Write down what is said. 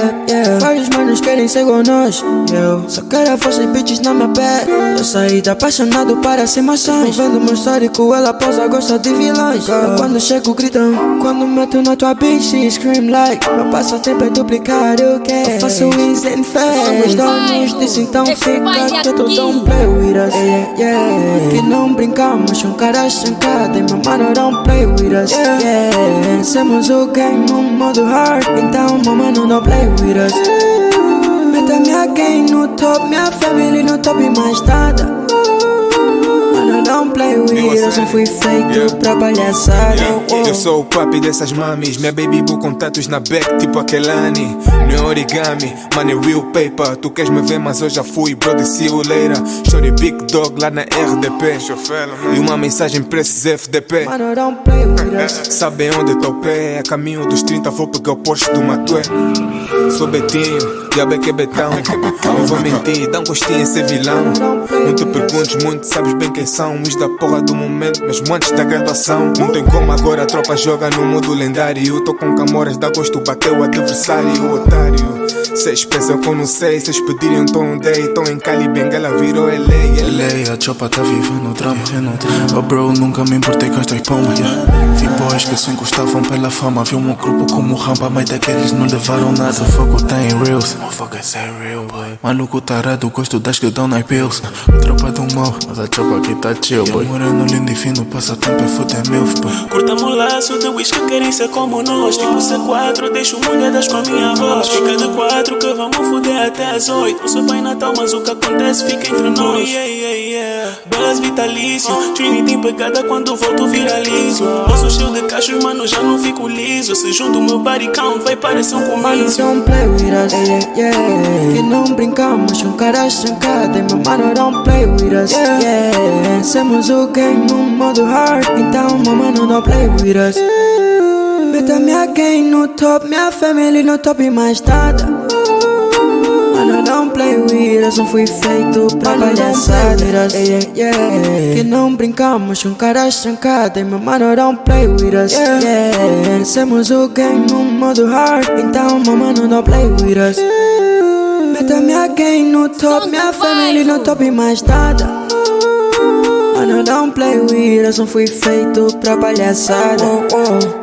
yeah, yeah. Vários manos querem ser igual nós. Eu só quero a força e bitches na minha pele. Eu saí de apaixonado para sem emoções. Vendo meu histórico, ela posa, gosta de vilões. Eu quando chego gritam. Quando meto na tua bitch, she scream like. Meu passatempo é duplicar o que? Eu faço em fé. Os donos disse então fica quieto, don't play with us. Yeah, yeah. Que não brincamos, são caras chancadas. E meu mano, don't play with us. Yeah, yeah. Vencemos o game no modo hard. Então, meu mano, don't play with us. Meta minha gang no top, minha família no top e mais nada. Don't play with. Eu fui feito pra palhaçada. Yeah. Oh, oh. Eu sou o papi dessas mamis, minha baby boo com tatus na back, tipo aquelani. Não é origami, é real paper. Tu queres me ver, mas eu já fui, bro, de later. Chore big dog lá na RDP. E uma mensagem pra esses FDP. Mano, don't play with us. Sabem onde teu pé, a caminho dos 30 vou pegar o Porsche do Matué. Sou Betinho, diabo é que é Betão. Não vou mentir, dá um gostinho em ser vilão. Não te perguntes muito, sabes bem quem são. Os da porra do momento, mesmo antes da graduação. Não tem como agora a tropa joga no modo lendário. Tô com camoras, dá gosto, bateu o adversário, otário. Cês pensam que eu não sei, cês pedirem tom day. Tom em Cali, Bengala virou LA. LA, a chopa tá vivendo drama. Oh bro, nunca me importei com estas palmas. Yeah. Vi boys que só encostavam pela fama. Vi um grupo como rampa, mas daqueles não levaram nada. O foco tá em reels. Motherfucker, isso é real, boy. Maluco tarado, gosto das que dão nas pills. A tropa do mal, mas a chopa aqui tá chill, boy. Moreno lindo e fino, passa tempo é fuder milf, boy. Curtamos o laço de whisky, querem ser como nós. Tipo C4, deixo mulheres com a minha voz. Fica de quatro que vamos fuder até as oito. Não sou pai natal, mas o que acontece fica entre nós. Yeah, yeah, yeah. Buzz vitalício. Trinity pegada quando volto viralizo. Posso cheio de cachos, mano, já não fico liso. Se junto o meu body count, vai parecer um Mano, comício. don't play with us. Yeah, yeah. Que não brincamos, são caras. E meu mano, don't play with us. Yeah, yeah. Vencemos o game no modo hard. Então, meu mano, don't play with us. Meta minha gang no top, minha família no top e mais nada. Don't play with us. Não fui feito pra palhaçada. Yeah, yeah. Que não brincamos, são caras chancadas. E meu mano, don't play with us. Yeah, yeah. Vencemos o game no modo hard. Então, meu mano, don't play with us. Meta minha gang no top, minha família no top e mais nada. Mano, don't play with us. Não fui feito pra palhaçada. Oh, oh.